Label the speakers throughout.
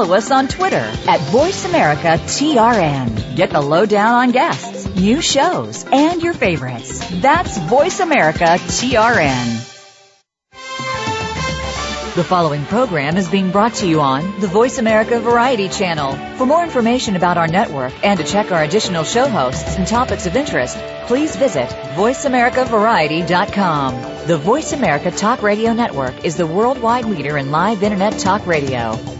Speaker 1: follow us on Twitter at VoiceAmericaTRN. Get the lowdown on guests, new shows, and your favorites. That's VoiceAmericaTRN. The following program is being brought to you on the Voice America Variety Channel. For more information about our network and to check our additional show hosts and topics of interest, please visit VoiceAmericaVariety.com. The Voice America Talk Radio Network is the worldwide leader in live Internet talk radio.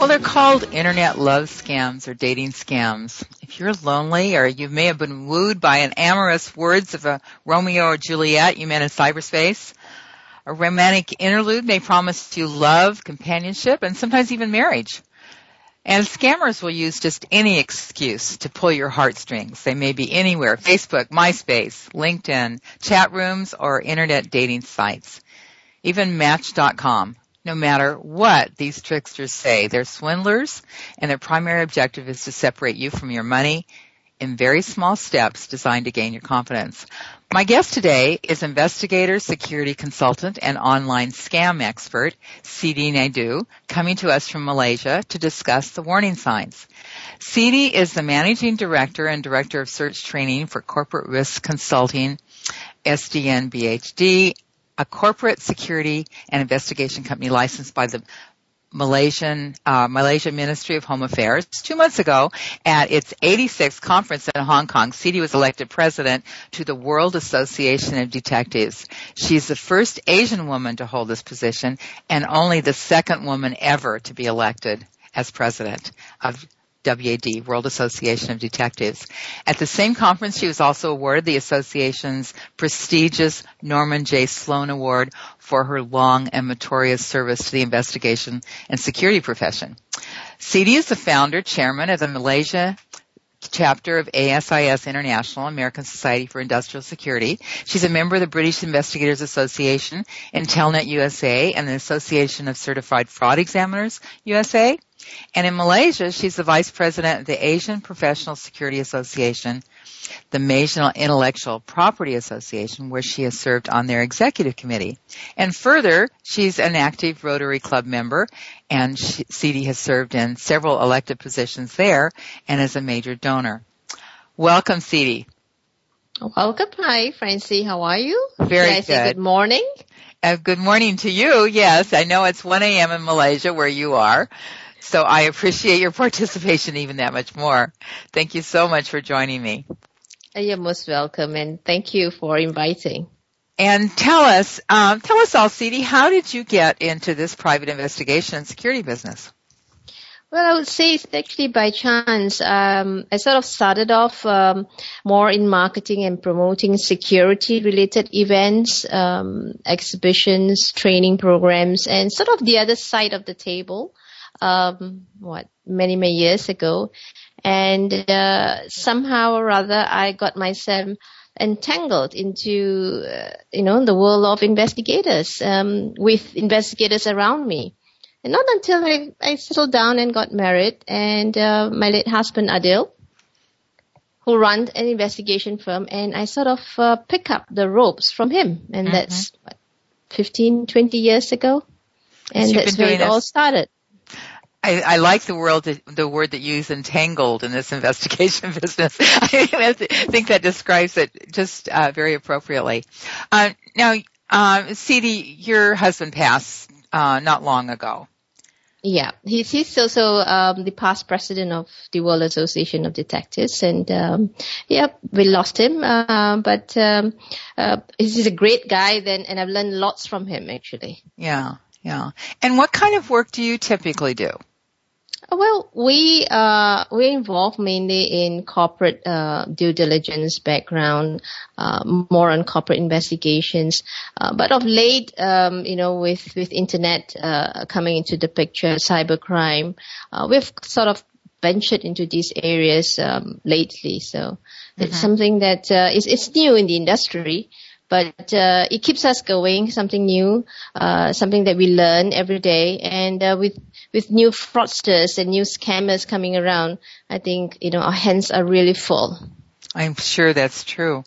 Speaker 2: Well, they're called internet love scams or dating scams. If you're lonely or you may have been wooed by an amorous words of a Romeo or Juliet you met in cyberspace, a romantic interlude may promise you love, companionship, and sometimes even marriage. And scammers will use just any excuse to pull your heartstrings. They may be anywhere, Facebook, MySpace, LinkedIn, chat rooms, or internet dating sites. Even Match.com no matter what these tricksters say. They're swindlers and their primary objective is to separate you from your money in very small steps designed to gain your confidence. My guest today is investigator, security consultant, and online scam expert, Siti Naidu, coming to us from Malaysia to discuss the warning signs. Siti is the managing director and director of search training for corporate risk consulting, SDN BHD, a corporate security and investigation company licensed by the Malaysian uh, Malaysia Ministry of Home Affairs. Two months ago, at its 86th conference in Hong Kong, Siti was elected president to the World Association of Detectives. She's the first Asian woman to hold this position and only the second woman ever to be elected as president of WAD, World Association of Detectives. At the same conference, she was also awarded the association's prestigious Norman J. Sloan Award for her long and meritorious service to the investigation and security profession. Siti is the founder, chairman of the Malaysia chapter of ASIS International, American Society for Industrial Security. She's a member of the British Investigators Association, Intelnet USA, and the Association of Certified Fraud Examiners USA. And in Malaysia, she's the vice president of the Asian Professional Security Association, the Malaysian Intellectual Property Association, where she has served on their executive committee. And further, she's an active Rotary Club member, and she, Siti has served in several elected positions there and is a major donor. Welcome, Siti.
Speaker 3: Welcome. Hi, Francie. How are you?
Speaker 2: Very
Speaker 3: good. good morning.
Speaker 2: Uh, good morning to you. Yes, I know it's 1 a.m. in Malaysia where you are. So I appreciate your participation even that much more. Thank you so much for joining me.
Speaker 3: You're most welcome and thank you for inviting.
Speaker 2: And tell us, um, tell us all, Siti, how did you get into this private investigation and security business?
Speaker 3: Well, I would say it's actually by chance. Um, I sort of started off um, more in marketing and promoting security-related events, um, exhibitions, training programs, and sort of the other side of the table um, what many many years ago, and uh, somehow or other I got myself entangled into uh, you know the world of investigators um, with investigators around me. And not until I, I settled down and got married, and uh, my late husband Adil, who runs an investigation firm, and I sort of uh, pick up the ropes from him, and mm-hmm. that's what, 15, 20 years ago, and so that's where it this. all started.
Speaker 2: I, I like the word that, the word that you use entangled in this investigation business. I think that describes it just uh, very appropriately. Uh, now, um, your husband passed uh, not long ago.
Speaker 3: Yeah, he's he's also um, the past president of the World Association of Detectives, and um, yeah, we lost him, uh, but um, uh, he's a great guy. Then, and I've learned lots from him actually.
Speaker 2: Yeah, yeah. And what kind of work do you typically do?
Speaker 3: Well, we uh, we're involved mainly in corporate uh, due diligence background, uh, more on corporate investigations. Uh, but of late, um, you know, with with internet uh, coming into the picture, cybercrime, uh, we've sort of ventured into these areas um, lately. So it's mm-hmm. something that is it's new in the industry but uh, it keeps us going, something new, uh, something that we learn every day. And uh, with with new fraudsters and new scammers coming around, I think you know our hands are really full.
Speaker 2: I'm sure that's true.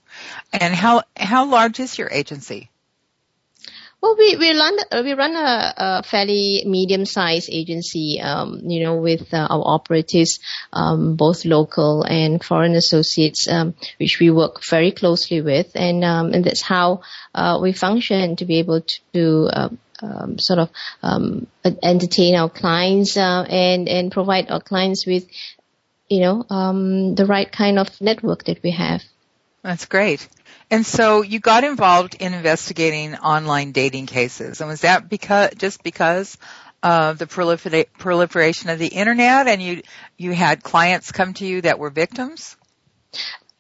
Speaker 2: And how how large is your agency?
Speaker 3: Well, we we run we run a, a fairly medium-sized agency, um, you know, with uh, our operatives, um, both local and foreign associates, um, which we work very closely with, and um, and that's how uh, we function to be able to. Uh, um, sort of um, entertain our clients uh, and and provide our clients with, you know, the right kind of network that we have.
Speaker 2: That's great. And so you got involved in investigating online dating cases. And was that because, just because of the prolifer- proliferation of the internet and you, you had clients come to you that were victims?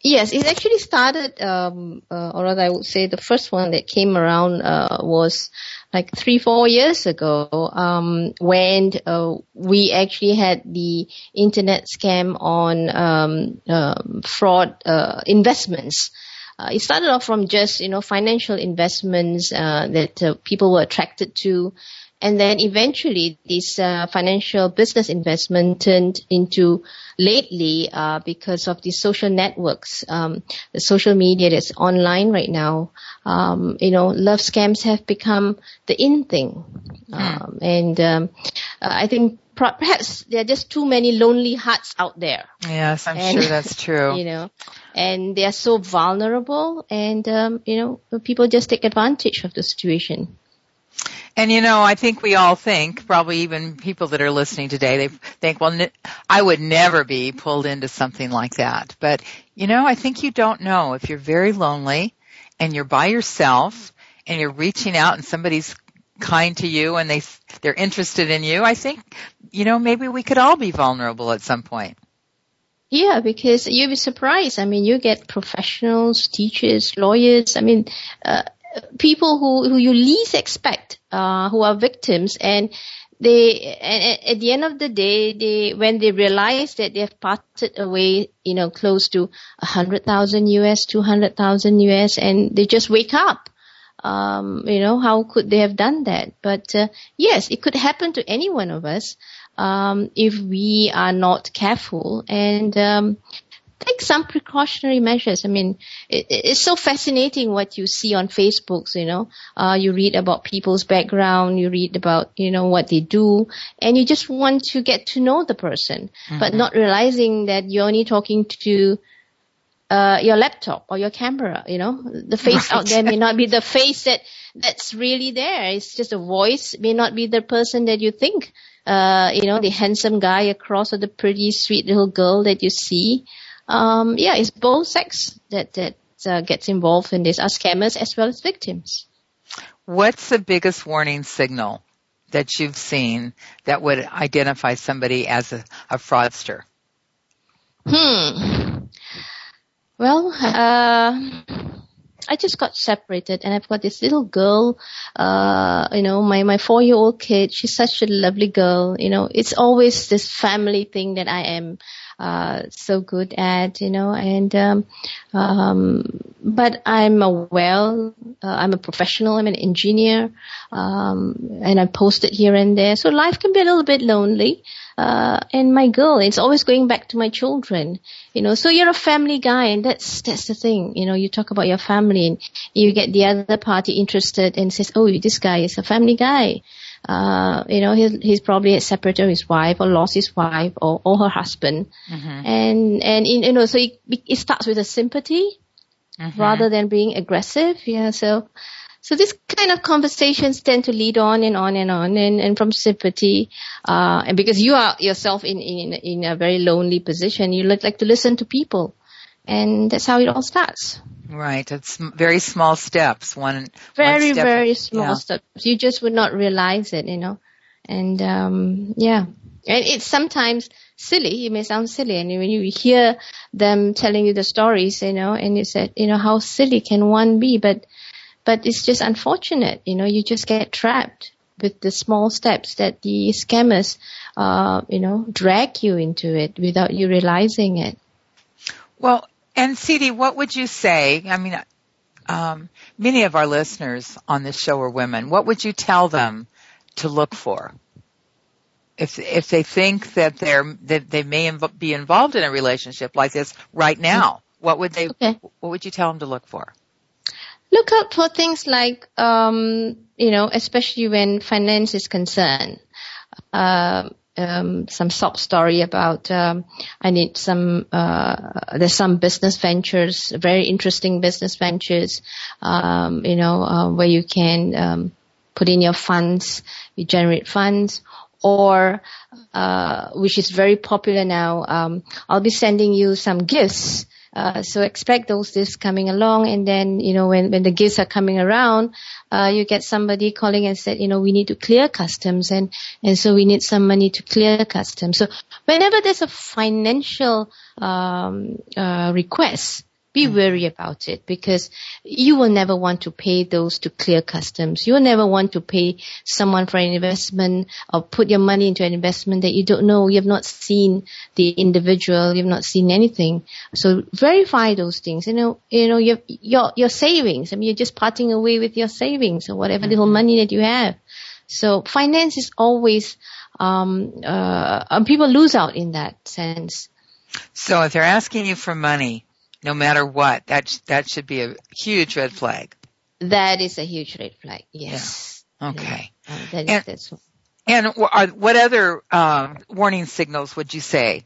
Speaker 3: Yes, it actually started, um, uh, or rather I would say the first one that came around, uh, was like three, four years ago, um, when, uh, we actually had the internet scam on, um, um fraud, uh, investments. Uh, it started off from just you know financial investments uh, that uh, people were attracted to, and then eventually this uh, financial business investment turned into lately uh, because of the social networks, um, the social media that's online right now. Um, you know, love scams have become the in thing, hmm. um, and um, uh, I think perhaps there are just too many lonely hearts out there.
Speaker 2: Yes, I'm and, sure that's true.
Speaker 3: You know, and they are so vulnerable, and um, you know, people just take advantage of the situation.
Speaker 2: And you know, I think we all think, probably even people that are listening today, they think, well, I would never be pulled into something like that. But you know, I think you don't know if you're very lonely and you're by yourself and you're reaching out and somebody's kind to you and they they're interested in you, I think you know maybe we could all be vulnerable at some point.
Speaker 3: Yeah, because you'd be surprised. I mean, you get professionals, teachers, lawyers. I mean, uh, people who who you least expect, uh, who are victims, and they and at the end of the day, they when they realize that they've parted away, you know, close to a hundred thousand US, two hundred thousand US, and they just wake up um, you know, how could they have done that? But uh, yes, it could happen to any one of us um, if we are not careful and um, take some precautionary measures. I mean, it, it's so fascinating what you see on Facebook. You know, uh, you read about people's background, you read about you know what they do, and you just want to get to know the person, mm-hmm. but not realizing that you're only talking to uh, your laptop or your camera. You know, the face right. out there may not be the face that that's really there. It's just a voice. it may not be the person that you think. Uh, you know, the handsome guy across or the pretty sweet little girl that you see. Um, yeah, it's both sex that that uh, gets involved in this, as scammers as well as victims.
Speaker 2: What's the biggest warning signal that you've seen that would identify somebody as a, a fraudster?
Speaker 3: Hmm. Well, uh, I just got separated and I've got this little girl, uh, you know, my, my four year old kid. She's such a lovely girl. You know, it's always this family thing that I am, uh, so good at, you know, and, um, um, but I'm a well, uh, I'm a professional, I'm an engineer, um, and I posted here and there. So life can be a little bit lonely uh, and my girl. It's always going back to my children, you know. So you're a family guy, and that's that's the thing, you know. You talk about your family, and you get the other party interested and says, "Oh, this guy is a family guy." Uh, you know, he's, he's probably separated his wife or lost his wife or, or her husband. Mm-hmm. And, and, you know, so it, it starts with a sympathy mm-hmm. rather than being aggressive. Yeah. So, So this kind of conversations tend to lead on and on and on and, and from sympathy, uh, and because you are yourself in, in, in a very lonely position, you like, like to listen to people. And that's how it all starts.
Speaker 2: Right. It's very small steps. One
Speaker 3: very
Speaker 2: one step,
Speaker 3: very small
Speaker 2: yeah.
Speaker 3: steps. You just would not realize it, you know. And um yeah, and it's sometimes silly. It may sound silly, and when you hear them telling you the stories, you know, and you said, you know, how silly can one be? But but it's just unfortunate, you know. You just get trapped with the small steps that the scammers, uh, you know, drag you into it without you realizing it.
Speaker 2: Well, and Siti, what would you say? I mean, um, many of our listeners on this show are women. What would you tell them to look for? If if they think that they're that they may inv- be involved in a relationship like this right now, what would they
Speaker 3: Okay.
Speaker 2: what would you tell them to look for?
Speaker 3: look out for things like, um, you know, especially when finance is concerned. Uh, um, some sob story about um, I need some. Uh, there's some business ventures, very interesting business ventures, um, you know, uh, where you can um, put in your funds, you generate funds, or uh, which is very popular now. Um, I'll be sending you some gifts. Uh, so expect those gifts coming along, and then you know when when the gifts are coming around, uh, you get somebody calling and said, you know, we need to clear customs, and and so we need some money to clear customs. So whenever there's a financial um, uh, request, be wary about it because you will never want to pay those to clear customs. You will never want to pay someone for an investment or put your money into an investment that you don't know. You have not seen the individual. You have not seen anything. So verify those things. You know, you know, your, your, your savings. I mean, you're just parting away with your savings or whatever little money that you have. So finance is always, um, uh, people lose out in that sense.
Speaker 2: So if they're asking you for money, no matter what, that that should be a huge red flag.
Speaker 3: That is a huge red flag. Yes.
Speaker 2: Okay.
Speaker 3: Uh, that is,
Speaker 2: And- And are, what other um, warning signals would you say?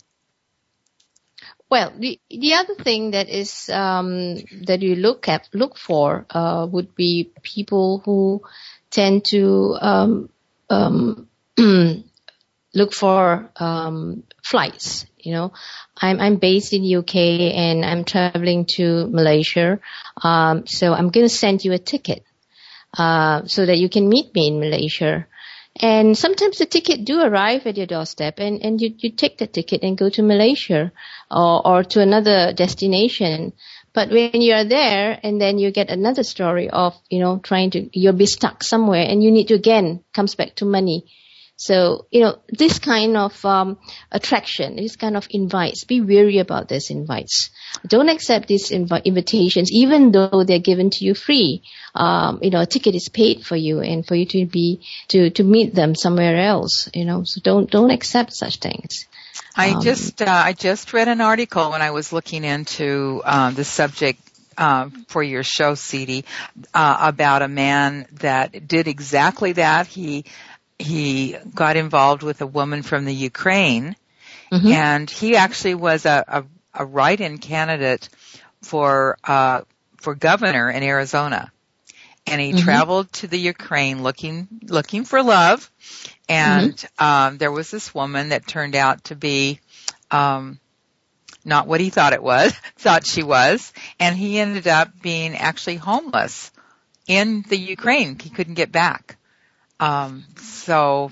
Speaker 3: Well, the the other thing that is um, that you look at look for uh, would be people who tend to um, um, look for um, flights. You know, I'm I'm based in UK and I'm traveling to Malaysia, um, so I'm going to send you a ticket uh, so that you can meet me in Malaysia. And sometimes the ticket do arrive at your doorstep and, and you, you take the ticket and go to Malaysia or, or to another destination. But when you are there and then you get another story of, you know, trying to, you'll be stuck somewhere and you need to again, comes back to money. So, you know, this kind of um, attraction, this kind of invites, be wary about these invites. Don't accept these invi- invitations, even though they're given to you free. Um, you know, a ticket is paid for you and for you to be, to, to meet them somewhere else, you know, so don't, don't accept such things.
Speaker 2: I
Speaker 3: Um,
Speaker 2: just uh, I just read an article when I was looking into um, the subject uh, for your show, Siti, uh, about a man that did exactly that. He he got involved with a woman from the Ukraine,
Speaker 3: Mhm.
Speaker 2: and he actually was a, a, a write-in candidate for uh, for governor in Arizona, and he
Speaker 3: Mhm.
Speaker 2: traveled to the Ukraine looking looking for love, and um, there was this woman that turned out to be um, not what he thought it was, thought she was, and he ended up being actually homeless in the Ukraine. He couldn't get back. Um, so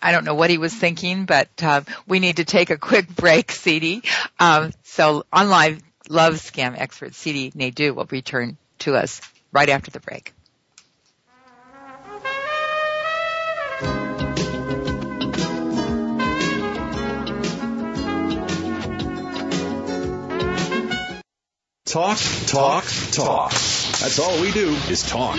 Speaker 2: I don't know what he was thinking, but uh, we need to take a quick break, Siti. Um, so on live love scam expert Siti Naidu will return to us right after the break.
Speaker 4: Talk, talk, talk. That's all we do is talk.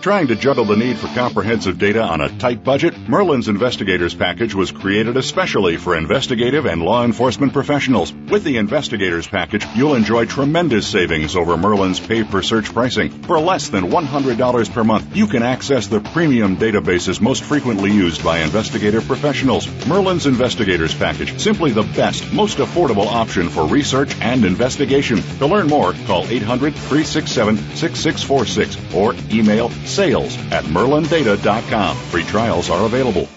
Speaker 4: Trying to juggle the need for comprehensive data on a tight budget, Merlin's Investigators Package was created especially for investigative and law enforcement professionals. With the Investigators Package, you'll enjoy tremendous savings over Merlin's pay per search pricing. For less than $100 per month, you can access the premium databases most frequently used by investigative professionals. Merlin's Investigators Package, simply the best, most affordable option for research and investigation. To learn more, call 800 367 6646 or email sales at merlindata.com. Free trials are available.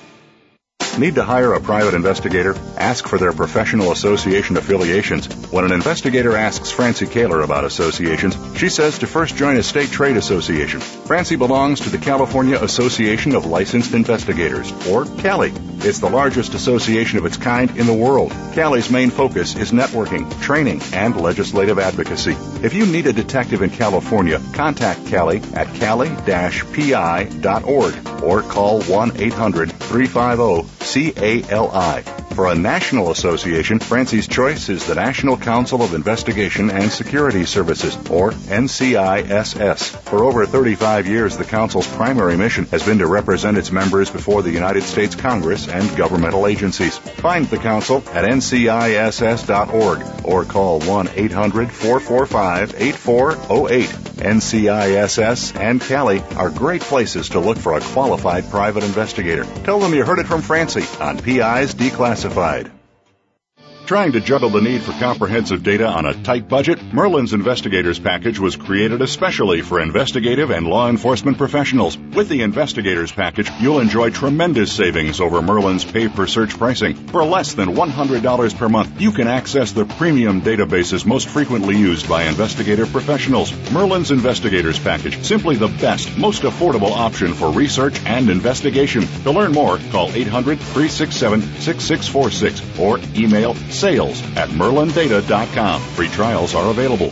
Speaker 4: Need to hire a private investigator? Ask for their professional association affiliations. When an investigator asks Francie Koehler about associations, she says to first join a state trade association. Francie belongs to the California Association of Licensed Investigators, or CALI. It's the largest association of its kind in the world. CALI's main focus is networking, training, and legislative advocacy. If you need a detective in California, contact CALI at cali-pi.org or call 1-800-350-CALI. For a national association, Francie's choice is the National Council of Investigation and Security Services, or NCISS. For over 35 years, the Council's primary mission has been to represent its members before the United States Congress and governmental agencies. Find the Council at nciss.org or call 1-800-445-8408. NCISS and Cali are great places to look for a qualified private investigator. Tell them you heard it from Francie on PI's Declassified. Trying to juggle the need for comprehensive data on a tight budget, Merlin's Investigators Package was created especially for investigative and law enforcement professionals. With the Investigators Package, you'll enjoy tremendous savings over Merlin's pay per search pricing. For less than $100 per month, you can access the premium databases most frequently used by investigative professionals. Merlin's Investigators Package, simply the best, most affordable option for research and investigation. To learn more, call 800 367 6646 or email sales at merlindata.com. Free trials are available.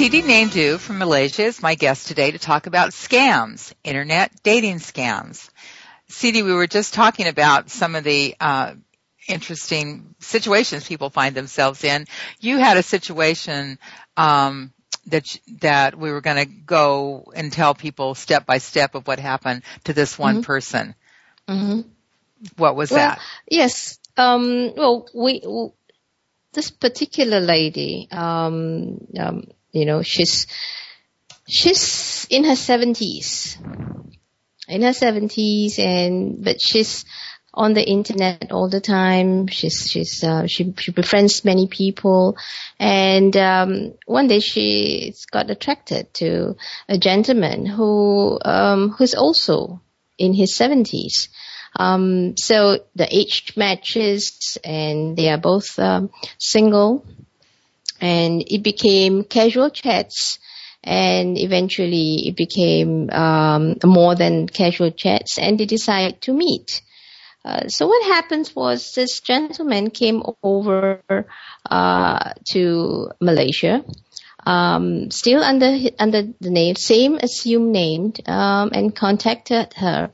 Speaker 2: Siti Naidu from Malaysia is my guest today to talk about scams, internet dating scams. Siti, we were just talking about some of the uh, interesting situations people find themselves in. You had a situation um, that that we were going to go and tell people step by step of what happened to this one
Speaker 3: Mhm.
Speaker 2: person.
Speaker 3: Mm-hmm.
Speaker 2: What was
Speaker 3: Well,
Speaker 2: that?
Speaker 3: yes. Um, well, we, w- this particular lady, um, um, you know, she's, she's in her seventies, in her seventies and, but she's on the internet all the time. She's, she's, uh, she, she befriends many people. And, um, one day she got attracted to a gentleman who, um, who's also in his seventies. Um, so the age matches and they are both um, single and it became casual chats and eventually it became um, more than casual chats and they decided to meet. Uh, so what happens was this gentleman came over uh, to Malaysia, um, still under under the name, same assumed name, um, and contacted her.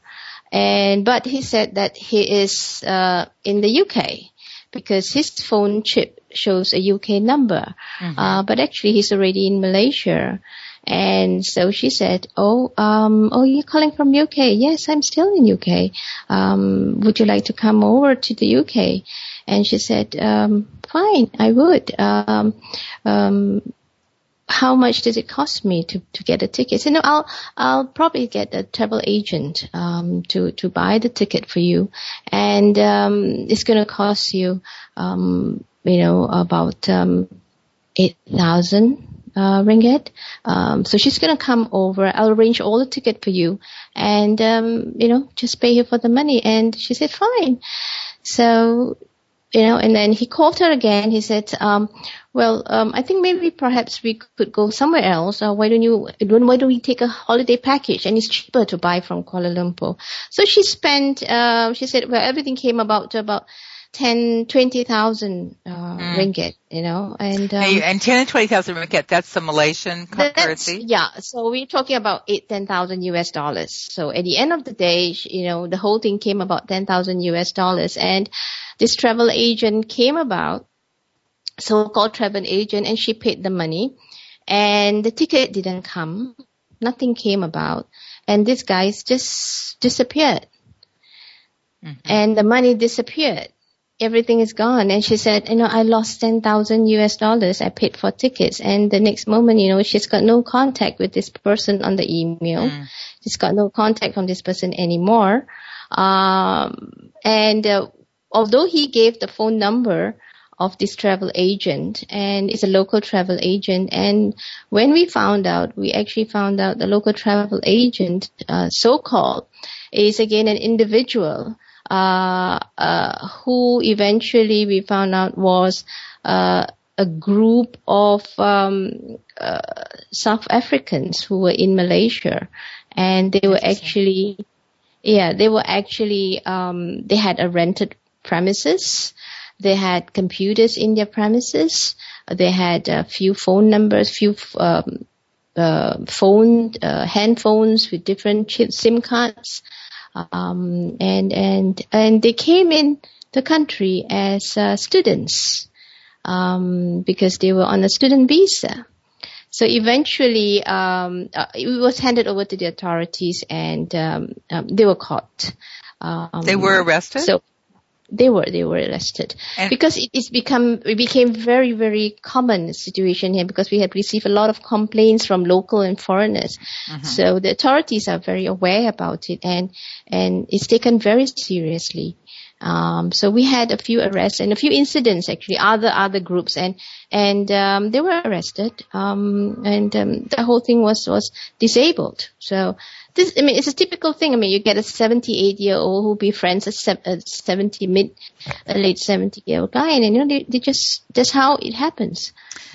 Speaker 3: And but he said that he is uh, in the UK because his phone chip shows a UK number, uh, but actually he's already in Malaysia. And so she said, "Oh, um, oh, you're calling from UK? Yes, I'm still in UK. Um, would you like to come over to the UK?" And she said, um, "Fine, I would." Um, um, how much does it cost me to, to get a ticket? So, no, I'll, I'll probably get a travel agent, um, to, to buy the ticket for you. And, um, it's going to cost you, um, you know, about, um, 8,000, uh, ringgit. Um, so she's to come over. I'll arrange all the ticket for you and, um, you know, just pay her for the money. And she said, fine. So, you know, and then he called her again. He said, um, well, um, I think maybe perhaps we could go somewhere else. Uh, why don't you, why don't we take a holiday package? And it's cheaper to buy from Kuala Lumpur. So she spent, uh, she said, well, everything came about to about 10, 20,000, uh, mm. ringgit, you know, and, um,
Speaker 2: and 10 and 20,000 ringgit, that's the Malaysian currency?
Speaker 3: Yeah. So we're talking about 8, 10,000 US dollars. So at the end of the day, you know, the whole thing came about 10,000 US dollars and this travel agent came about so-called travel agent and she paid the money and the ticket didn't come. Nothing came about. And this guy just disappeared. Mm-hmm. And the money disappeared. Everything is gone. And she said, you know, I lost 10,000 US dollars. I paid for tickets. And the next moment, you know, she's got no contact with this person on the email. Mm. She's got no contact from this person anymore. Um, and uh, although he gave the phone number, of this travel agent and it's a local travel agent and when we found out we actually found out the local travel agent uh, so called is again an individual who eventually we found out was uh, a group of um, uh, South Africans who were in Malaysia. And they were actually yeah they were actually um, they had a rented premises. They had computers in their premises. They had a few phone numbers, few um, uh, phone uh, handphones with different chip, SIM cards, um, and and and they came in the country as uh, students um, because they were on a student visa. So eventually, um, uh, it was handed over to the authorities, and um, um, they were caught.
Speaker 2: they were arrested.
Speaker 3: So they were they were arrested. And because it, it's become it became very very common situation here because we had received a lot of complaints from local and foreigners. Mm-hmm. so the authorities are very aware about it and and it's taken very seriously um, so we had a few arrests and a few incidents actually other other groups and and um, they were arrested um, and um, the whole thing was was disabled so this, I mean, it's a typical thing. I mean, you get a 78 year old who befriends a, a 70 mid, a late 70 year old guy, and you know, they, they just that's how it happens.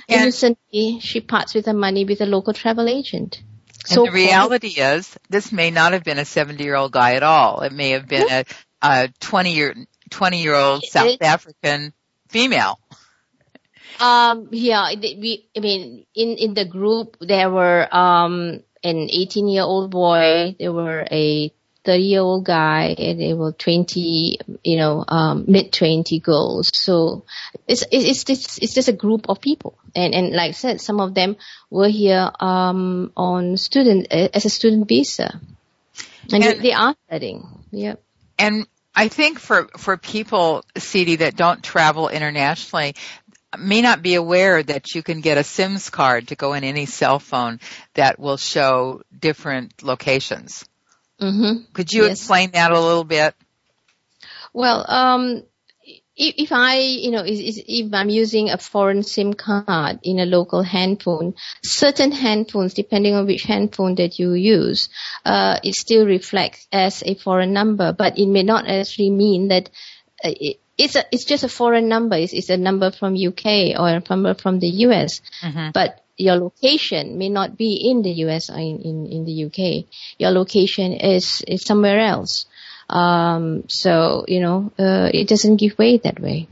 Speaker 3: And Innocently, she parts with her money with a local travel agent.
Speaker 2: So the reality is, this may not have been a 70 year old guy at all. It may have been a, a 20 year 20 year old South it, African female.
Speaker 3: Um, yeah, we, I mean, in, in the group, there were, um, an 18 year old boy, there were a 30 year old guy, and there were 20, you know, um, mid 20 girls. So it's, it's, it's, it's just a group of people. And, and like I said, some of them were here, um, on student, as a student visa. And, and they are studying. Yep.
Speaker 2: And I think for, for people, Siti, that don't travel internationally, may not be aware that you can get a SIMS card to go in any cell phone that will show different locations.
Speaker 3: Mm-hmm.
Speaker 2: Could you yes. explain that a little bit?
Speaker 3: Well, um, if, if I, you know, if I'm using a foreign SIM card in a local handphone, certain handphones, depending on which handphone that you use, uh, it still reflects as a foreign number, but it may not actually mean that uh, it, it's a, it's just a foreign number. It's, it's a number from UK or a number from the US. Mm-hmm. But your location may not be in the US or in, in, in the UK. Your location is, is somewhere else. Um, so, you know, uh, it doesn't give way that way.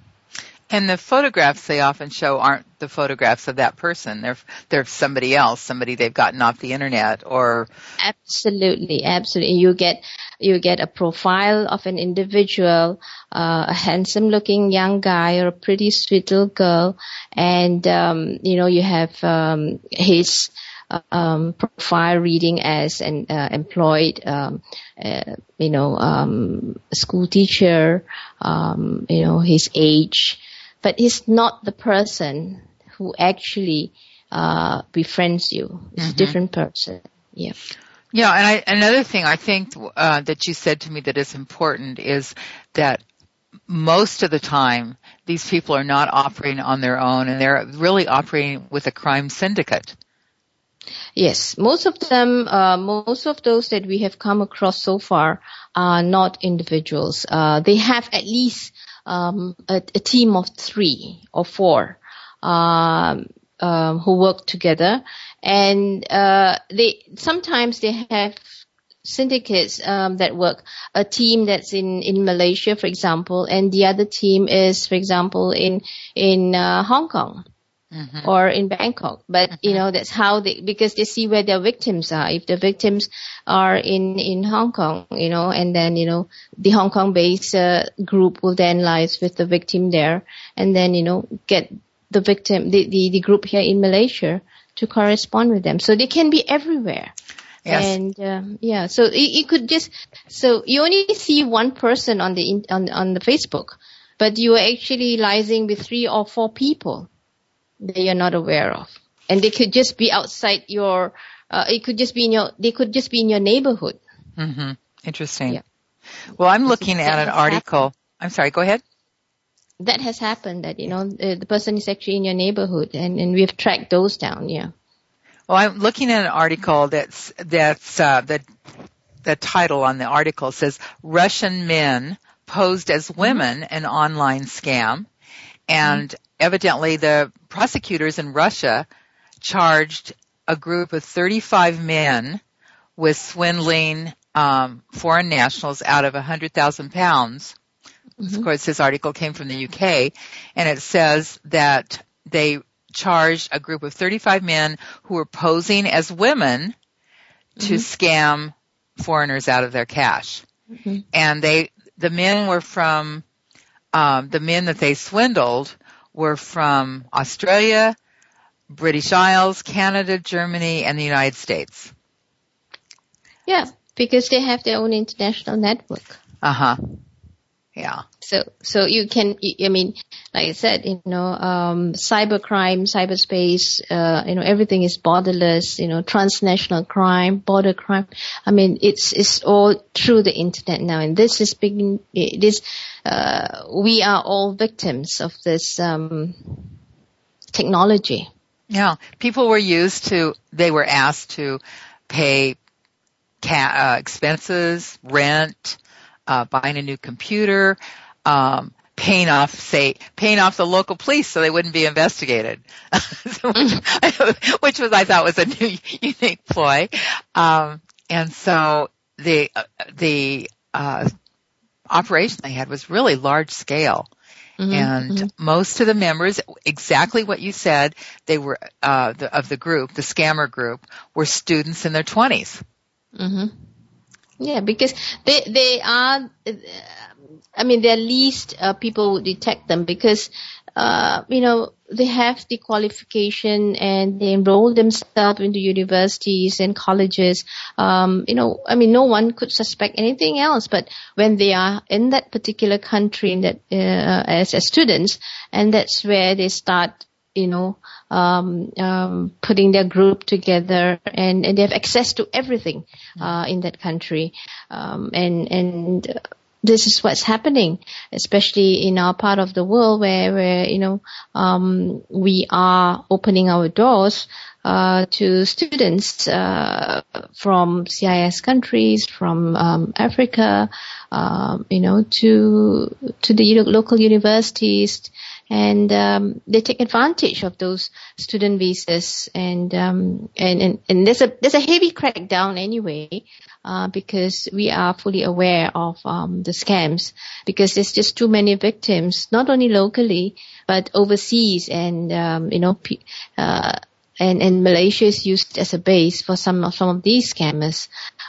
Speaker 2: And the photographs they often show aren't the photographs of that person. They're they're somebody else, somebody they've gotten off the internet or
Speaker 3: Absolutely, absolutely. You get you get a profile of an individual, uh, a handsome looking young guy or a pretty sweet little girl, and um, you know you have um, his um, profile reading as an uh, employed, um, uh, you know, um, school teacher, um, you know, his age, but he's not the person who actually uh, befriends you. It's
Speaker 2: Mhm.
Speaker 3: a different person. Yeah.
Speaker 2: Yeah, and I, another thing I think uh, that you said to me that is important is that most of the time these people are not operating on their own, and they're really operating with a crime syndicate.
Speaker 3: Yes, most of them, uh, most of those that we have come across so far are not individuals. Uh, they have at least um, a, a team of three or four um, um, who work together, and uh, they sometimes they have syndicates um, that work. A team that's in in Malaysia, for example, and the other team is, for example, in in uh, Hong Kong
Speaker 2: Mhm.
Speaker 3: or in Bangkok. But you know that's how they because they see where their victims are. If the victims are in in Hong Kong, you know, and then you know the Hong Kong based uh, group will then liaise with the victim there, and then you know get the victim the, the the group here in Malaysia to correspond with them. So they can be everywhere.
Speaker 2: Yes.
Speaker 3: And um, yeah, so you, you could just so you only see one person on the in, on on the Facebook, but you are actually liaising with three or four people that you're not aware of, and they could just be outside your. Uh, it could just be in your. They could just be in your neighborhood.
Speaker 2: hmm Interesting.
Speaker 3: Yeah.
Speaker 2: Well, I'm looking at an article. I'm sorry. Go ahead.
Speaker 3: That has happened. That you know the, the person is actually in your neighborhood, and and we've tracked those down. Yeah.
Speaker 2: Well, I'm looking at an article that's that's uh, the the title on the article says Russian men posed as women an online scam, and evidently the prosecutors in Russia charged a group of 35 men with swindling um, foreign nationals out of 100,000 pounds. Of course, this article came from the UK, and it says that they charged a group of 35 men who were posing as women to scam foreigners out of their cash.
Speaker 3: Mhm.
Speaker 2: And they, the men were from, um, the men that they swindled were from Australia, British Isles, Canada, Germany, and the United States.
Speaker 3: Yeah, because they have their own international network.
Speaker 2: Uh huh. Yeah.
Speaker 3: So, so you can, I mean, like I said, you know, um, cybercrime, cyberspace, uh, you know, everything is borderless, you know, transnational crime, border crime. I mean, it's, it's all through the internet now. And this is being, this, uh, we are all victims of this, um, technology.
Speaker 2: Yeah. People were used to, they were asked to pay ca- uh, expenses, rent, uh, buying a new computer, um, paying off, say, paying off the local police so they wouldn't be investigated, So, which was, I thought was a new, unique ploy. Um, and so the, uh, the, uh, operation they had was really large scale.
Speaker 3: Mhm,
Speaker 2: And
Speaker 3: mhm.
Speaker 2: most of the members, exactly what you said, they were, uh, the, of the group, the scammer group, were students in their twenties.
Speaker 3: mm-hmm. Yeah, because they they are. I mean, they're least uh, people would detect them because uh, you know they have the qualification and they enroll themselves into universities and colleges. Um, you know, I mean, no one could suspect anything else. But when they are in that particular country, in that uh, as, as students, and that's where they start you know, um, um, putting their group together, and, and they have access to everything uh, in that country, um, and and uh, this is what's happening, especially in our part of the world where where you know um, we are opening our doors uh, to students uh, from CIS countries, from um, Africa, um, you know, to to the local universities, and um, they take advantage of those student visas, and um, and, and and there's a there's a heavy crackdown anyway, uh, because we are fully aware of um, the scams, because there's just too many victims, not only locally but overseas, and um, you know. Uh, and, and Malaysia is used as a base for some of some of these scammers,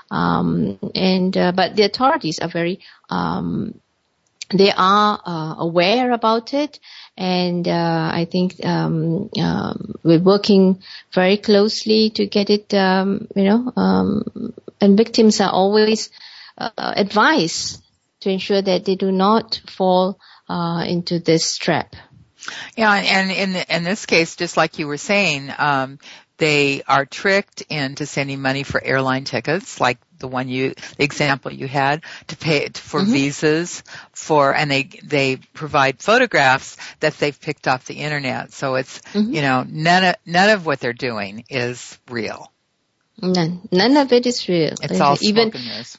Speaker 3: um, and uh, but the authorities are very um, they are uh, aware about it, and uh, I think um, um, we're working very closely to get it. Um, you know, um, and victims are always uh, advised to ensure that they do not fall uh, into this trap.
Speaker 2: Yeah, and in in this case, just like you were saying, um, they are tricked into sending money for airline tickets, like the one you, the example you had, to pay for mm-hmm. visas, for, and they they provide photographs that they've picked off the internet. So it's mm-hmm. you know none of none of what they're doing is real.
Speaker 3: None, none of it is real.
Speaker 2: It's all even, mirrors.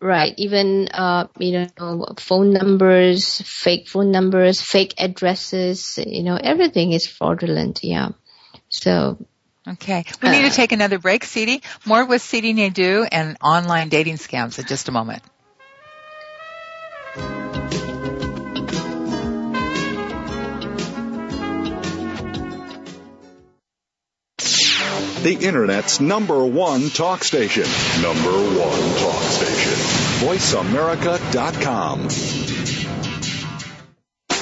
Speaker 3: Right. Even, uh, you know, phone numbers, fake phone numbers, fake addresses, you know, everything is fraudulent. Yeah. So.
Speaker 2: Okay. We uh, need to uh, take another break, Siti. More with Siti Naidu and online dating scams in just a moment.
Speaker 5: the Internet's number one talk station. Number one talk station. VoiceAmerica.com.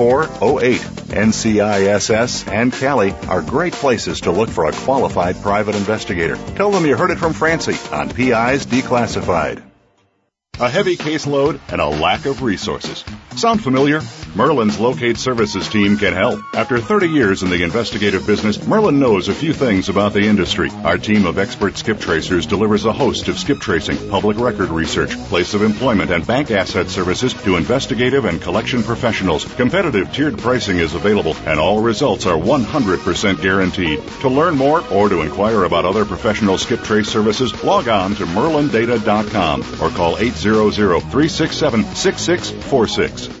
Speaker 4: 1-800-445-8408. NCISS and Cali are great places to look for a qualified private investigator. Tell them you heard it from Francie on PI's Declassified a heavy caseload, and a lack of resources. Sound familiar? Merlin's Locate Services team can help. After 30 years in the investigative business, Merlin knows a few things about the industry. Our team of expert skip tracers delivers a host of skip tracing, public record research, place of employment, and bank asset services to investigative and collection professionals. Competitive tiered pricing is available, and all results are 100% guaranteed. To learn more or to inquire about other professional skip trace services, log on to merlindata.com or call 80 367 6646.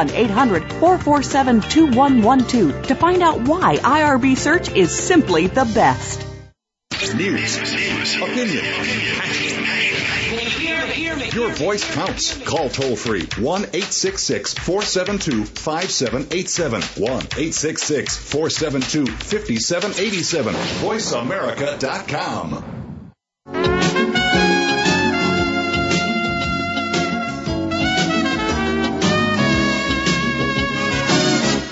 Speaker 6: 1-800-447-2112 to find out why IRB Search is simply the best.
Speaker 5: News. Opinion. Your voice counts. Call toll free 1 866 472 5787. 1 866 472 5787. VoiceAmerica.com.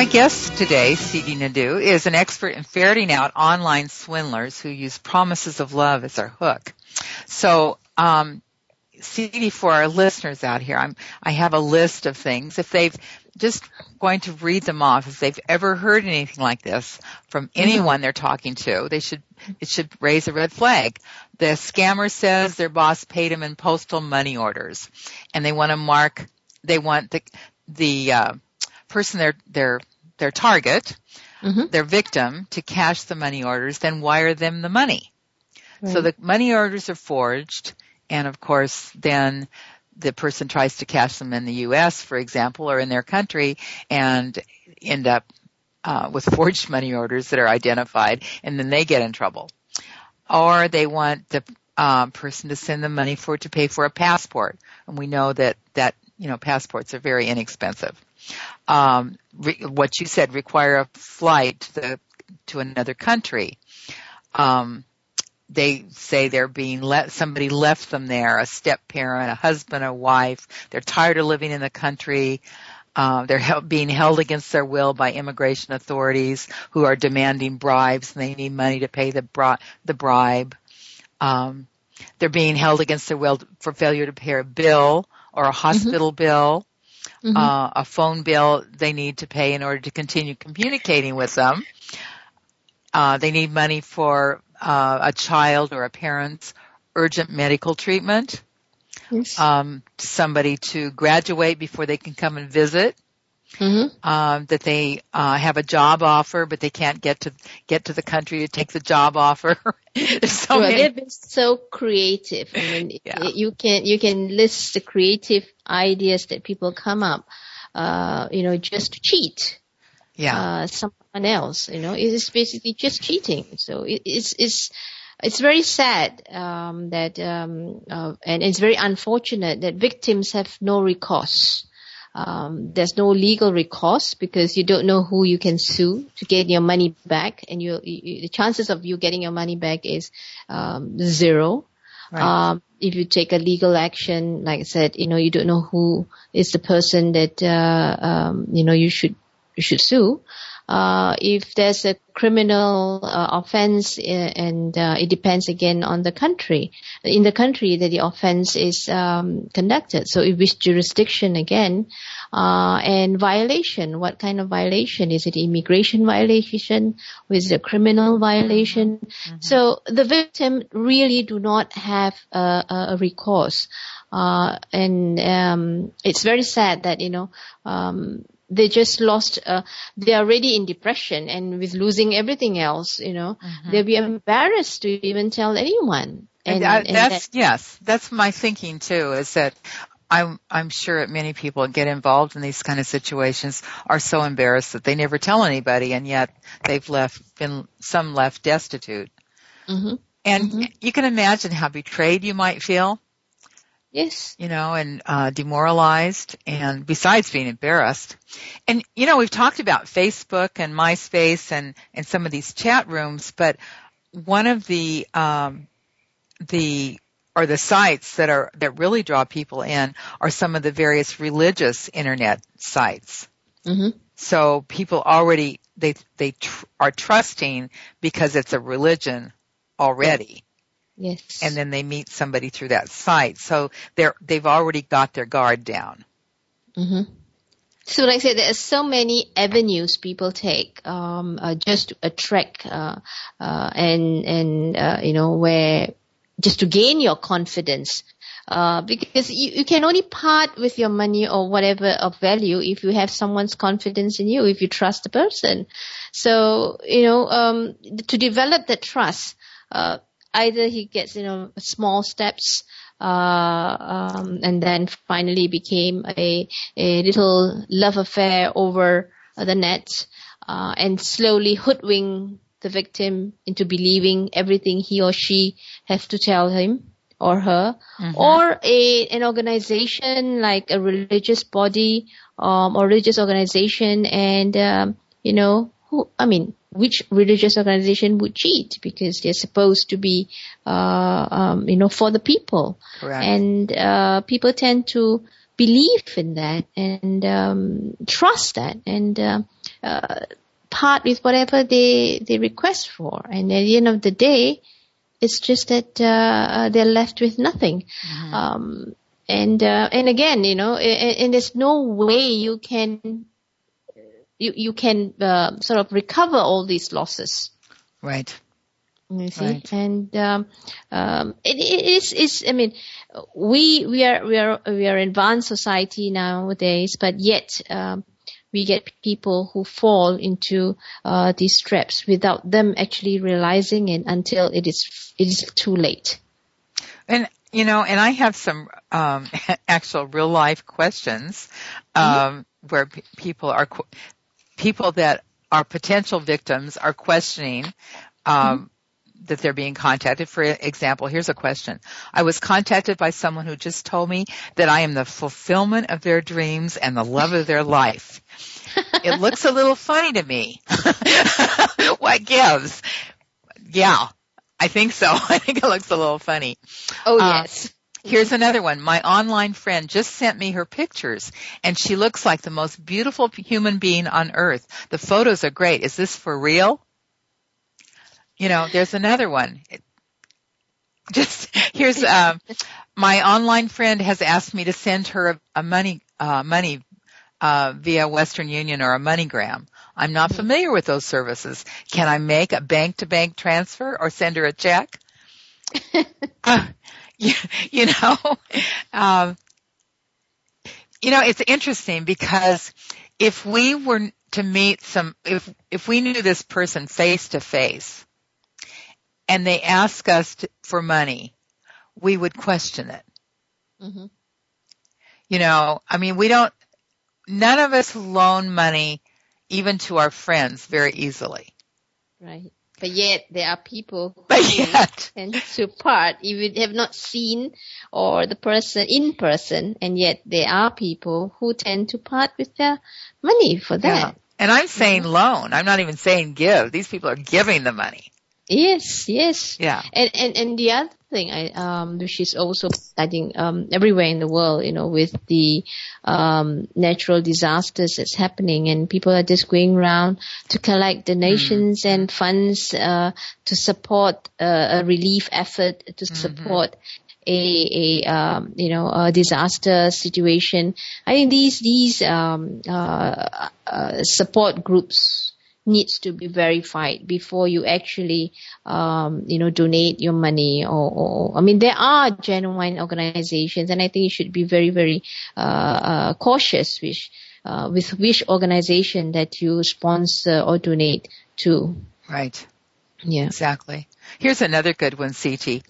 Speaker 2: My guest today, Siti Naidu, is an expert in ferreting out online swindlers who use promises of love as their hook. So, um, for our listeners out here, I'm, I have a list of things. If they've just going to read them off, if they've ever heard anything like this from anyone they're talking to, they should, it should raise a red flag. The scammer says their boss paid them in postal money orders and they want to mark, they want the, the, uh, person their, their, their target, mm-hmm. their victim to cash the money orders, then wire them the money. Right. So the money orders are forged and of course then the person tries to cash them in the U.S., for example, or in their country and end up uh, with forged money orders that are identified and then they get in trouble. Or they want the um, person to send them money for to pay for a passport. And we know that, that, you know, passports are very inexpensive. Um, re- what you said, require a flight to, the, to another country. Um, they say they're being let, somebody left them there, a step parent, a husband, a wife. They're tired of living in the country. Uh, they're being held against their will by immigration authorities who are demanding bribes and they need money to pay the, bri- the bribe. Um, they're being held against their will for failure to pay a bill or a hospital mm-hmm. bill, mm-hmm. Uh, a phone bill they need to pay in order to continue communicating with them. Uh, they need money for uh, a child or a parent's urgent medical treatment. Yes. Um, somebody to graduate before they can come and visit. Mm-hmm. Um, that they uh, have a job offer, but they can't get to get to the country to take the job offer.
Speaker 3: so well, they've been so creative. I mean, yeah. you can you can list the creative ideas that people come up, uh, you know, just to cheat.
Speaker 2: Yeah.
Speaker 3: Uh, someone else, you know, it's basically just cheating. So it, it's it's it's very sad um, that um, uh, and it's very unfortunate that victims have no recourse. Um, there's no legal recourse because you don't know who you can sue to get your money back, and you, you the chances of you getting your money back is um, zero. Right. Um, if you take a legal action, like I said, you know you don't know who is the person that uh, um, you know you should you should sue uh, if there's a criminal uh, offense, uh, and uh, it depends again on the country, in the country that the offense is um, conducted. So, if which jurisdiction again, uh, and violation, what kind of violation? Is it immigration violation? Or is it a criminal violation? Mm-hmm. So, the victim really do not have a, a recourse. Uh, and um, it's very sad that you know um, they just lost uh, they're already in depression and with losing everything else you know mm-hmm. they'll be embarrassed to even tell anyone
Speaker 2: and, and, and that's that, yes that's my thinking too is that I'm I'm sure that many people get involved in these kind of situations are so embarrassed that they never tell anybody, and yet they've left been some left destitute. Mm-hmm. And mm-hmm. you can imagine how betrayed you might feel.
Speaker 3: Yes.
Speaker 2: You know, and uh, demoralized, and besides being embarrassed. And you know, we've talked about Facebook and MySpace and and some of these chat rooms, but one of the um, the or the sites that are that really draw people in are some of the various religious internet sites. Mm-hmm. So people already they they tr- are trusting because it's a religion already.
Speaker 3: Yes.
Speaker 2: And then they meet somebody through that site. So they're, they've already got their guard down.
Speaker 3: Mm-hmm. So like I said, there are so many avenues people take um, uh, just to attract uh, uh, and and uh, you know where just to gain your confidence. Uh, because you, you can only part with your money or whatever of value if you have someone's confidence in you, if you trust the person. So, you know, um, to develop that trust, uh, either he gets you know small steps uh, um, and then finally became a a little love affair over the net uh, and slowly hoodwink the victim into believing everything he or she has to tell him or her mm-hmm. or a an organization like a religious body um, or religious organization and um, you know who I mean which religious organization would cheat because they're supposed to be, uh, um, you know, for the people.
Speaker 2: Correct.
Speaker 3: And uh, people tend to believe in that and um, trust that and uh, uh, part with whatever they they request for. And at the end of the day, it's just that uh, they're left with nothing. Mm-hmm. Um, and uh, and again, you know, and, and there's no way you can you you can uh, sort of recover all these losses.
Speaker 2: Right.
Speaker 3: You see, right. and um, um, it, it is is I mean, we we are we are we are advanced society nowadays, but yet um, we get people who fall into uh, these traps without them actually realizing it until it is it is too late.
Speaker 2: And you know, and I have some um, actual real life questions um, mm-hmm. where p- people are people that are potential victims are questioning um, mm-hmm. that they're being contacted. For example, here's a question. I was contacted by someone who just told me that I am the fulfillment of their dreams and the love of their life. it looks a little funny to me. what gives? Yeah, I think so. I think it looks a little funny.
Speaker 3: Oh uh, yes.
Speaker 2: Here's another one. My online friend just sent me her pictures and she looks like the most beautiful human being on earth. The photos are great. Is this for real? You know, there's another one. Just here's um, my online friend has asked me to send her a, a money uh, money uh, via Western Union or a MoneyGram. I'm not familiar with those services. Can I make a bank to bank transfer or send her a check? uh, you, you know, um, you know, it's interesting because if we were to meet some, if, if we knew this person face to face and they ask us to, for money, we would question it. Mm-hmm. You know, I mean, we don't, none of us loan money even to our friends very easily.
Speaker 3: Right. But yet there are people who
Speaker 2: yet.
Speaker 3: tend to part if you have not seen or the person in person and yet there are people who tend to part with their money for that. Yeah.
Speaker 2: And I'm saying mm-hmm. loan. I'm not even saying give. These people are giving the money.
Speaker 3: Yes, yes.
Speaker 2: Yeah.
Speaker 3: And and and the other thing, I um, which is also I think um everywhere in the world, you know, with the um natural disasters that's happening, and people are just going around to collect donations mm. and funds uh to support uh, a relief effort to mm-hmm. support a, a um, you know a disaster situation. I think these these um, uh, uh, support groups needs to be verified before you actually, um, you know, donate your money or, or, I mean, there are genuine organizations and I think you should be very, very, uh, uh, cautious which, uh, with which organization that you sponsor or donate to.
Speaker 2: Right.
Speaker 3: Yeah.
Speaker 2: Exactly. Here's another good one, Siti.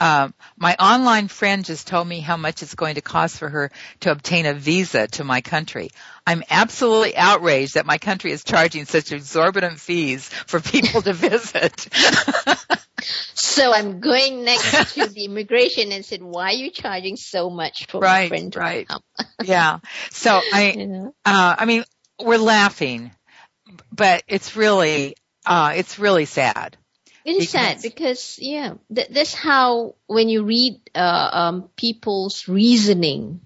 Speaker 2: Um, my online friend just told me how much it's going to cost for her to obtain a visa to my country. I'm absolutely outraged that my country is charging such exorbitant fees for people to visit.
Speaker 3: so I'm going next to the immigration and said, "Why are you charging so much for
Speaker 2: right,
Speaker 3: my friend to
Speaker 2: right. come?" yeah. So I, uh, I mean, we're laughing, but it's really, uh, it's really sad.
Speaker 3: It is sad because yeah, th- that's how when you read uh, um, people's reasoning,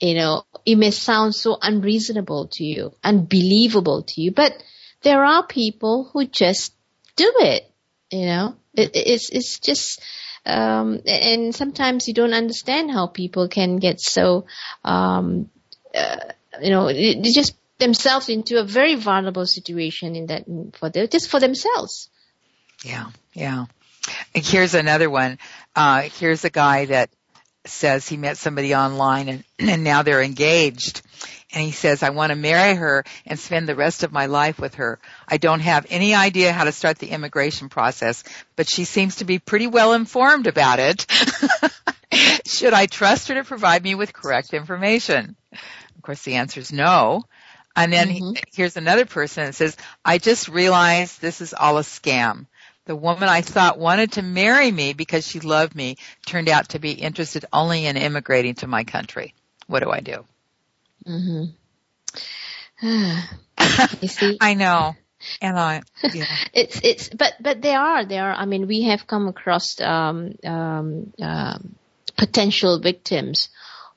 Speaker 3: you know, it may sound so unreasonable to you, unbelievable to you, but there are people who just do it. You know, it, it's it's just. Um, and sometimes you don't understand how people can get so, um, uh, you know, they just themselves into a very vulnerable situation in that for them, just for themselves.
Speaker 2: Yeah, yeah. And here's another one. Uh, here's a guy that says he met somebody online and, and now they're engaged. And he says, I want to marry her and spend the rest of my life with her. I don't have any idea how to start the immigration process, but she seems to be pretty well informed about it. Should I trust her to provide me with correct information? Of course, the answer is no. And then mm-hmm. he, here's another person that says, I just realized this is all a scam. The woman I thought wanted to marry me because she loved me turned out to be interested only in immigrating to my country. What do I do?
Speaker 3: Mm-hmm.
Speaker 2: you see? I know. And I, yeah.
Speaker 3: it's, it's, but, but there are, there are, I mean, we have come across, um, um, um potential victims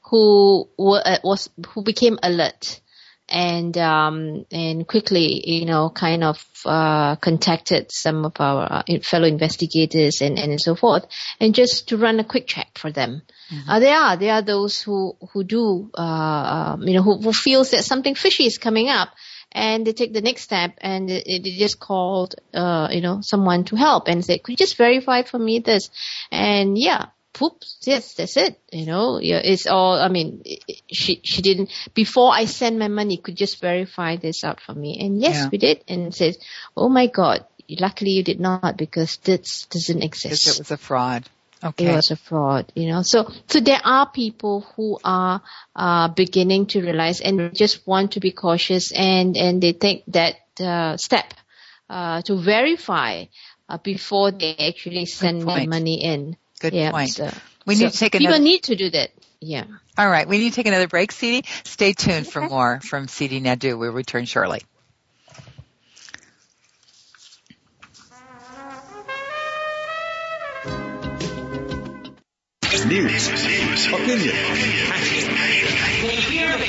Speaker 3: who were, uh, was, who became alert and um, and quickly, you know, kind of uh, contacted some of our uh, fellow investigators and, and so forth, and just to run a quick check for them. Mm-hmm. Uh, there are there are those who who do uh, um, you know who, who feels that something fishy is coming up, and they take the next step and they, they just called uh, you know someone to help and say, could you just verify for me this? And yeah, Oops, yes, that's it. You know, yeah, it's all, I mean, she, she didn't, before I send my money, could just verify this out for me. And yes, yeah. we did. And says, oh my God, luckily you did not because this doesn't exist.
Speaker 2: Because it was a fraud. Okay.
Speaker 3: It was a fraud, you know. So, so there are people who are, uh, beginning to realize and just want to be cautious and, and they take that, uh, step, uh, to verify uh, before they actually send money in.
Speaker 2: Good
Speaker 3: yeah,
Speaker 2: point.
Speaker 3: So,
Speaker 2: we
Speaker 3: so
Speaker 2: need to take another.
Speaker 3: people need to do that. Yeah.
Speaker 2: All right, we need to take another break, Siti. Stay tuned for more from Siti Naidu. We'll return shortly.
Speaker 5: News, opinion,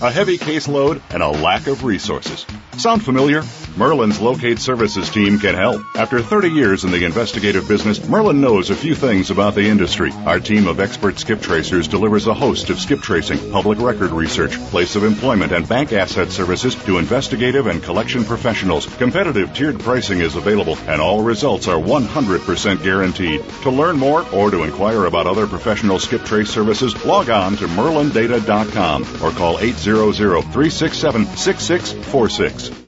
Speaker 4: A heavy caseload and a lack of resources. Sound familiar? Merlin's Locate Services team can help. After 30 years in the investigative business, Merlin knows a few things about the industry. Our team of expert skip tracers delivers a host of skip tracing, public record research, place of employment, and bank asset services to investigative and collection professionals. Competitive tiered pricing is available, and all results are 100% guaranteed. To learn more or to inquire about other professional skip trace services, log on to merlindata.com or call 800 367 6646.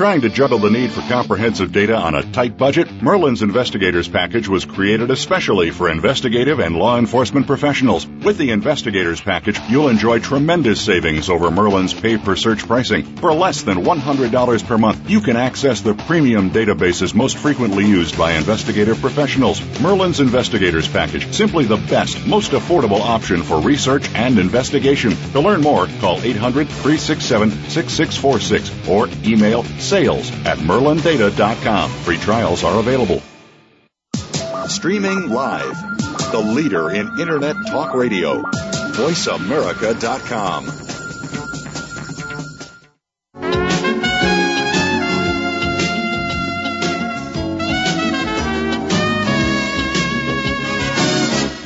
Speaker 4: Trying to juggle the need for comprehensive data on a tight budget, Merlin's Investigators Package was created especially for investigative and law enforcement professionals. With the Investigators Package, you'll enjoy tremendous savings over Merlin's pay per search pricing. For less than $100 per month, you can access the premium databases most frequently used by investigative professionals. Merlin's Investigators Package, simply the best, most affordable option for research and investigation. To learn more, call 800 367 6646 or email sales at merlindata.com. Free trials are available.
Speaker 5: Streaming live, the leader in Internet talk radio. VoiceAmerica.com.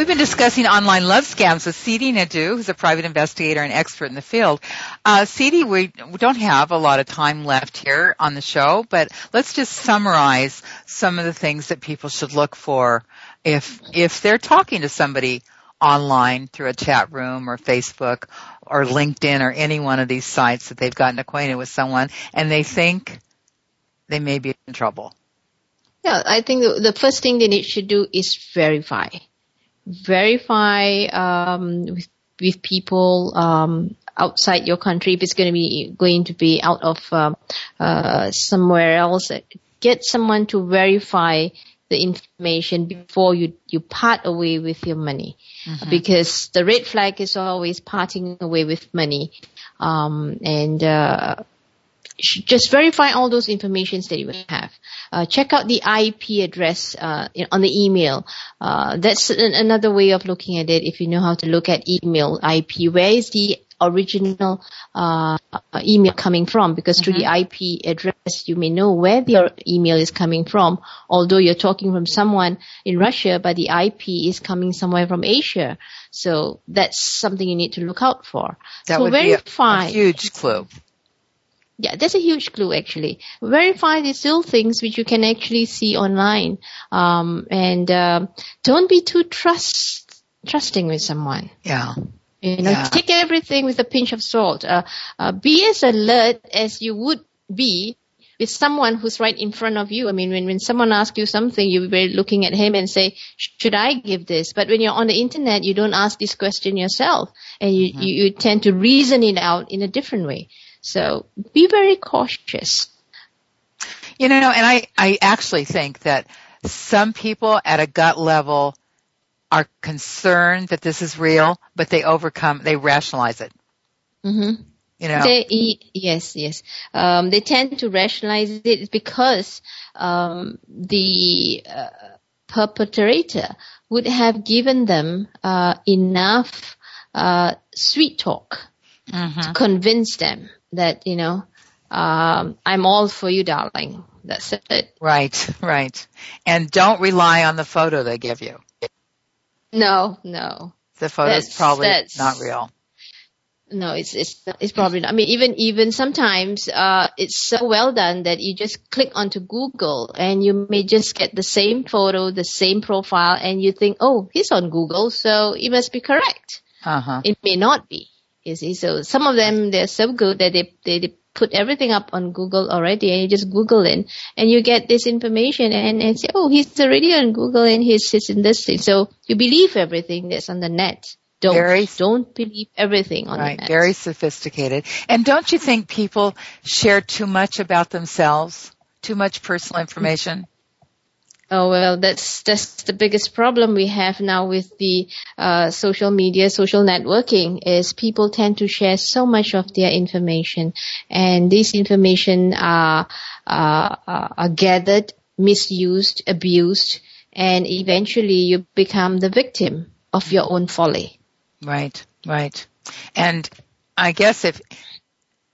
Speaker 2: We've been discussing online love scams with Siti Naidu, who's a private investigator and expert in the field. Uh, we don't have a lot of time left here on the show, but let's just summarize some of the things that people should look for if if they're talking to somebody online through a chat room or Facebook or LinkedIn or any one of these sites that they've gotten acquainted with someone and they think they may be in trouble.
Speaker 3: Yeah, I think the first thing they need to do is verify verify um, with, with people um, outside your country if it's going to be going to be out of uh, uh, somewhere else. Get someone to verify the information before you you part away with your money, mm-hmm. because the red flag is always parting away with money, um, and uh, just verify all those informations that you have. Uh, check out the IP address uh, on the email. Uh, that's an, another way of looking at it. If you know how to look at email IP, where is the original uh, email coming from? Because mm-hmm. through the mm-hmm. IP address, you may know where your email is coming from. Although you're talking from someone in Russia, but the IP is coming somewhere from Asia. So that's something you need to look out for.
Speaker 2: That
Speaker 3: so
Speaker 2: would
Speaker 3: verify.
Speaker 2: be a, a huge clue.
Speaker 3: Yeah, that's a huge clue actually. Verify these little things which you can actually see online, um, and uh, don't be too trust trusting with someone.
Speaker 2: Yeah.
Speaker 3: You know,
Speaker 2: Yeah.
Speaker 3: take everything with a pinch of salt. Uh, uh, be as alert as you would be with someone who's right in front of you. I mean, when, when someone asks you something, you're very looking at him and say, should I give this? But when you're on the internet, you don't ask this question yourself and you, you, you tend to reason it out in a different way. So be very cautious.
Speaker 2: You know, and I, I actually think that some people at a gut level are concerned that this is real, but they overcome, they rationalize it.
Speaker 3: hmm
Speaker 2: You know,
Speaker 3: They, yes, yes. Um, they tend to rationalize it because um, the uh, perpetrator would have given them uh, enough uh, sweet talk to convince them that you know um, I'm all for you, darling. That's it.
Speaker 2: right, right. And don't rely on the photo they give you.
Speaker 3: No, no.
Speaker 2: The photo's
Speaker 3: That's-
Speaker 2: probably
Speaker 3: that's-
Speaker 2: not real.
Speaker 3: No, it's it's it's probably. Not. I mean, even even sometimes uh, it's so well done that you just click onto Google and you may just get the same photo, the same profile, and you think, oh, he's on Google, so it must be correct.
Speaker 2: Uh huh.
Speaker 3: It may not be. You see, so some of them they're so good that they they, put everything up on Google already, and you just Google in, and you get this information, and and say, oh, he's already on Google, and he's he's in this thing. So you believe everything that's on the net. Don't
Speaker 2: Very-
Speaker 3: don't believe everything on
Speaker 2: Right.
Speaker 3: the net.
Speaker 2: Very sophisticated. And don't you think people share too much about themselves? Too much personal information?
Speaker 3: Oh well, that's that's the biggest problem we have now with the uh, social media, social networking. Is people tend to share so much of their information, and this information are uh, are are gathered, misused, abused, and eventually you become the victim of your own folly.
Speaker 2: Right, right. And I guess if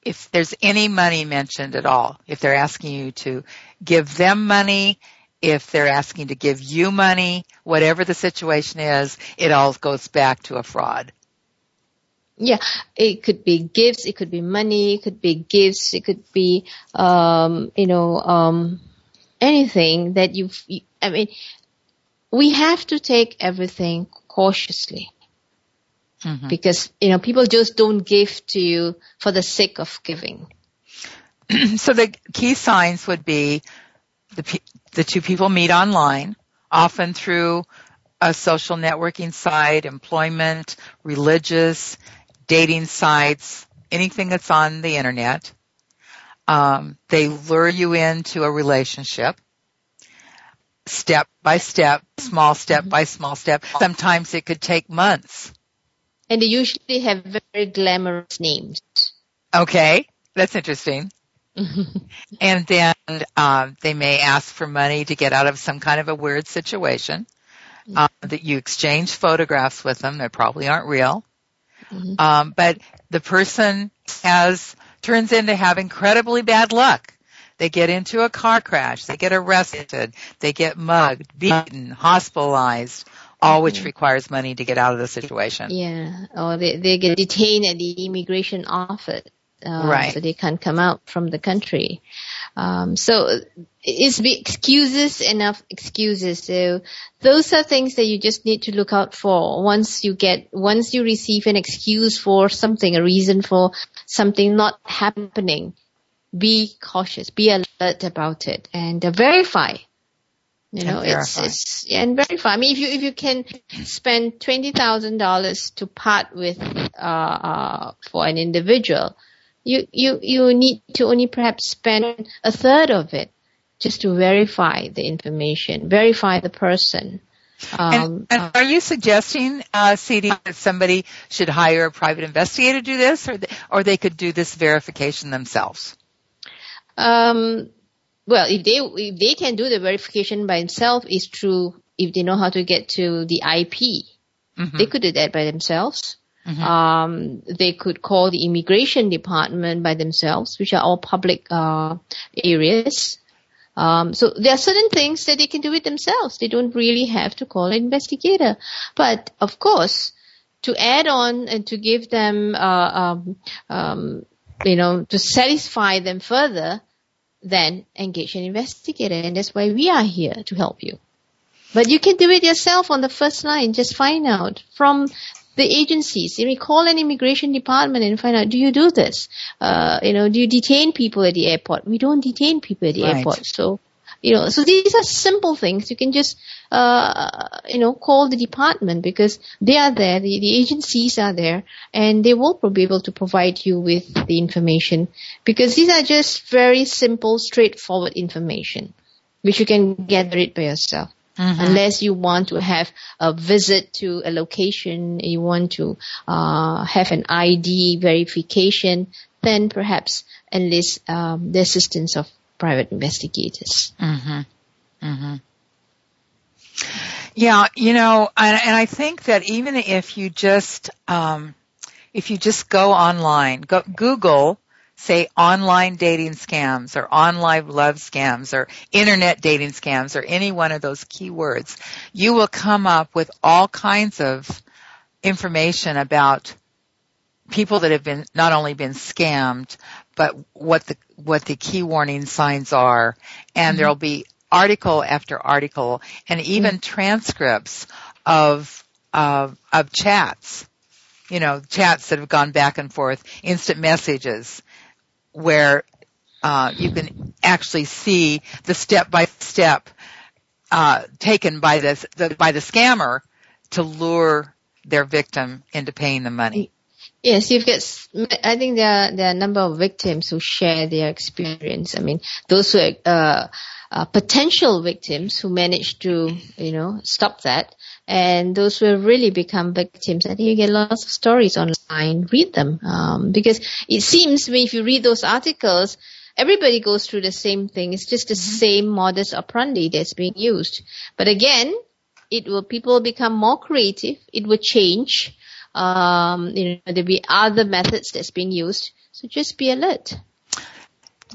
Speaker 2: if there's any money mentioned at all, if they're asking you to give them money, if they're asking to give you money, whatever the situation is, it all goes back to a fraud.
Speaker 3: Yeah, it could be gifts, it could be money, it could be gifts, it could be, um, you know, um, anything that you, I mean, we have to take everything cautiously
Speaker 2: Mhm.
Speaker 3: because, you know, people just don't give to you for the sake of giving.
Speaker 2: so the key signs would be the the two people meet online, often through a social networking site, employment, religious, dating sites, anything that's on the internet. Um, they lure you into a relationship, step by step, small step by small step. Sometimes it could take months.
Speaker 3: And they usually have very glamorous names.
Speaker 2: Okay, that's interesting. and then um, they may ask for money to get out of some kind of a weird situation. Uh, that you exchange photographs with them. They probably aren't real. Um, but the person has turns into have incredibly bad luck. They get into a car crash. They get arrested. They get mugged, beaten, hospitalized, all which requires money to get out of the situation.
Speaker 3: Yeah, or they, they get detained at the immigration office. Uh,
Speaker 2: Right.
Speaker 3: So they can't come out from the country. Um, so it's be excuses enough excuses. So those are things that you just need to look out for. Once you get, once you receive an excuse for something, a reason for something not happening, be cautious, be alert about it, and uh, verify. You know, it's, it's yeah, and verify. I mean, if you if you can spend twenty thousand dollars to part with uh, uh, for an individual, you you you need to only perhaps spend a third of it just to verify the information, verify the person. Um,
Speaker 2: And, and are you suggesting, uh, Siti, that somebody should hire a private investigator to do this, or they, or they could do this verification themselves?
Speaker 3: Um, well, if they if they can do the verification by themselves, it's true. If they know how to get to the IP,
Speaker 2: Mhm.
Speaker 3: they could do that by themselves.
Speaker 2: Mhm.
Speaker 3: Um, they could call the immigration department by themselves, which are all public uh, areas. Um, so there are certain things that they can do it themselves. They don't really have to call an investigator. But of course, to add on and to give them, uh, um, um, you know, to satisfy them further, then engage an investigator. And that's why we are here to help you. But you can do it yourself on the first line. Just find out from the agencies. You know, call an immigration department and find out, do you do this? Uh, you know, do you detain people at the airport? We don't detain people at the
Speaker 2: Right.
Speaker 3: airport. So, you know, so these are simple things. You can just, uh, you know, call the department because they are there, the, the agencies are there, and they will be able to provide you with the information because these are just very simple, straightforward information which you can gather it by yourself. Unless you want to have a visit to a location, you want to uh, have an ID verification, then perhaps enlist um, the assistance of private investigators.
Speaker 2: Yeah, you know, and, and I think that even if you just, um, if you just go online, go Google, say online dating scams or online love scams or internet dating scams or any one of those keywords, you will come up with all kinds of information about people that have been not only been scammed, but what the what the key warning signs are, and mm-hmm. there'll be article after article, and even mm-hmm. transcripts of of of chats, you know, chats that have gone back and forth, instant messages, where uh, you can actually see the step by step uh, taken by the, by the scammer to lure their victim into paying the money.
Speaker 3: Yes, you've got. I think there are a number of victims who share their experience. I mean, those who are uh, potential victims who managed to you know stop that, and those will really become victims. I think you get lots of stories online. Read them um, because it seems if you read those articles. Everybody goes through the same thing. It's just the same modus operandi that's being used. But again, it will people become more creative. It will change. Um, you know, there'll be other methods that's being used. So just be alert.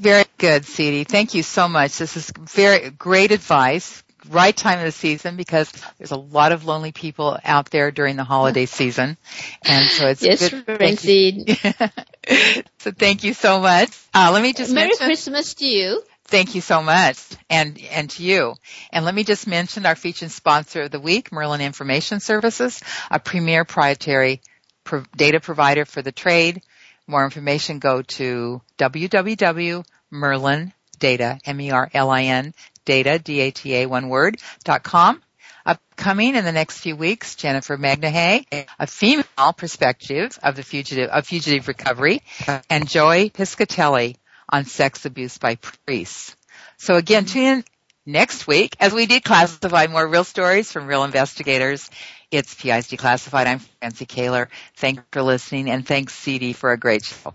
Speaker 2: Very good, Siti. Thank you so much. This is very great advice. Right time of the season because there's a lot of lonely people out there during the holiday season, and so it's
Speaker 3: Yes,
Speaker 2: good. thank. So thank you so much. Uh, let me just
Speaker 3: Merry
Speaker 2: mention.
Speaker 3: Christmas to you.
Speaker 2: Thank you so much, and and to you. And let me just mention our featured sponsor of the week, Merlin Information Services, a premier proprietary pro- data provider for the trade. More information, go to www.merlindata, M-E-R-L-I-N, data, D-A-T-A, one word, dot com. Upcoming in the next few weeks, Jennifer Magnahay, a female perspective of the fugitive, of fugitive recovery, and Joy Piscatelli on sex abuse by priests. So again, tune in next week as we declassify more real stories from real investigators. It's PI's Declassified. I'm Francie Koehler. Thanks for listening and thanks Siti for a great show.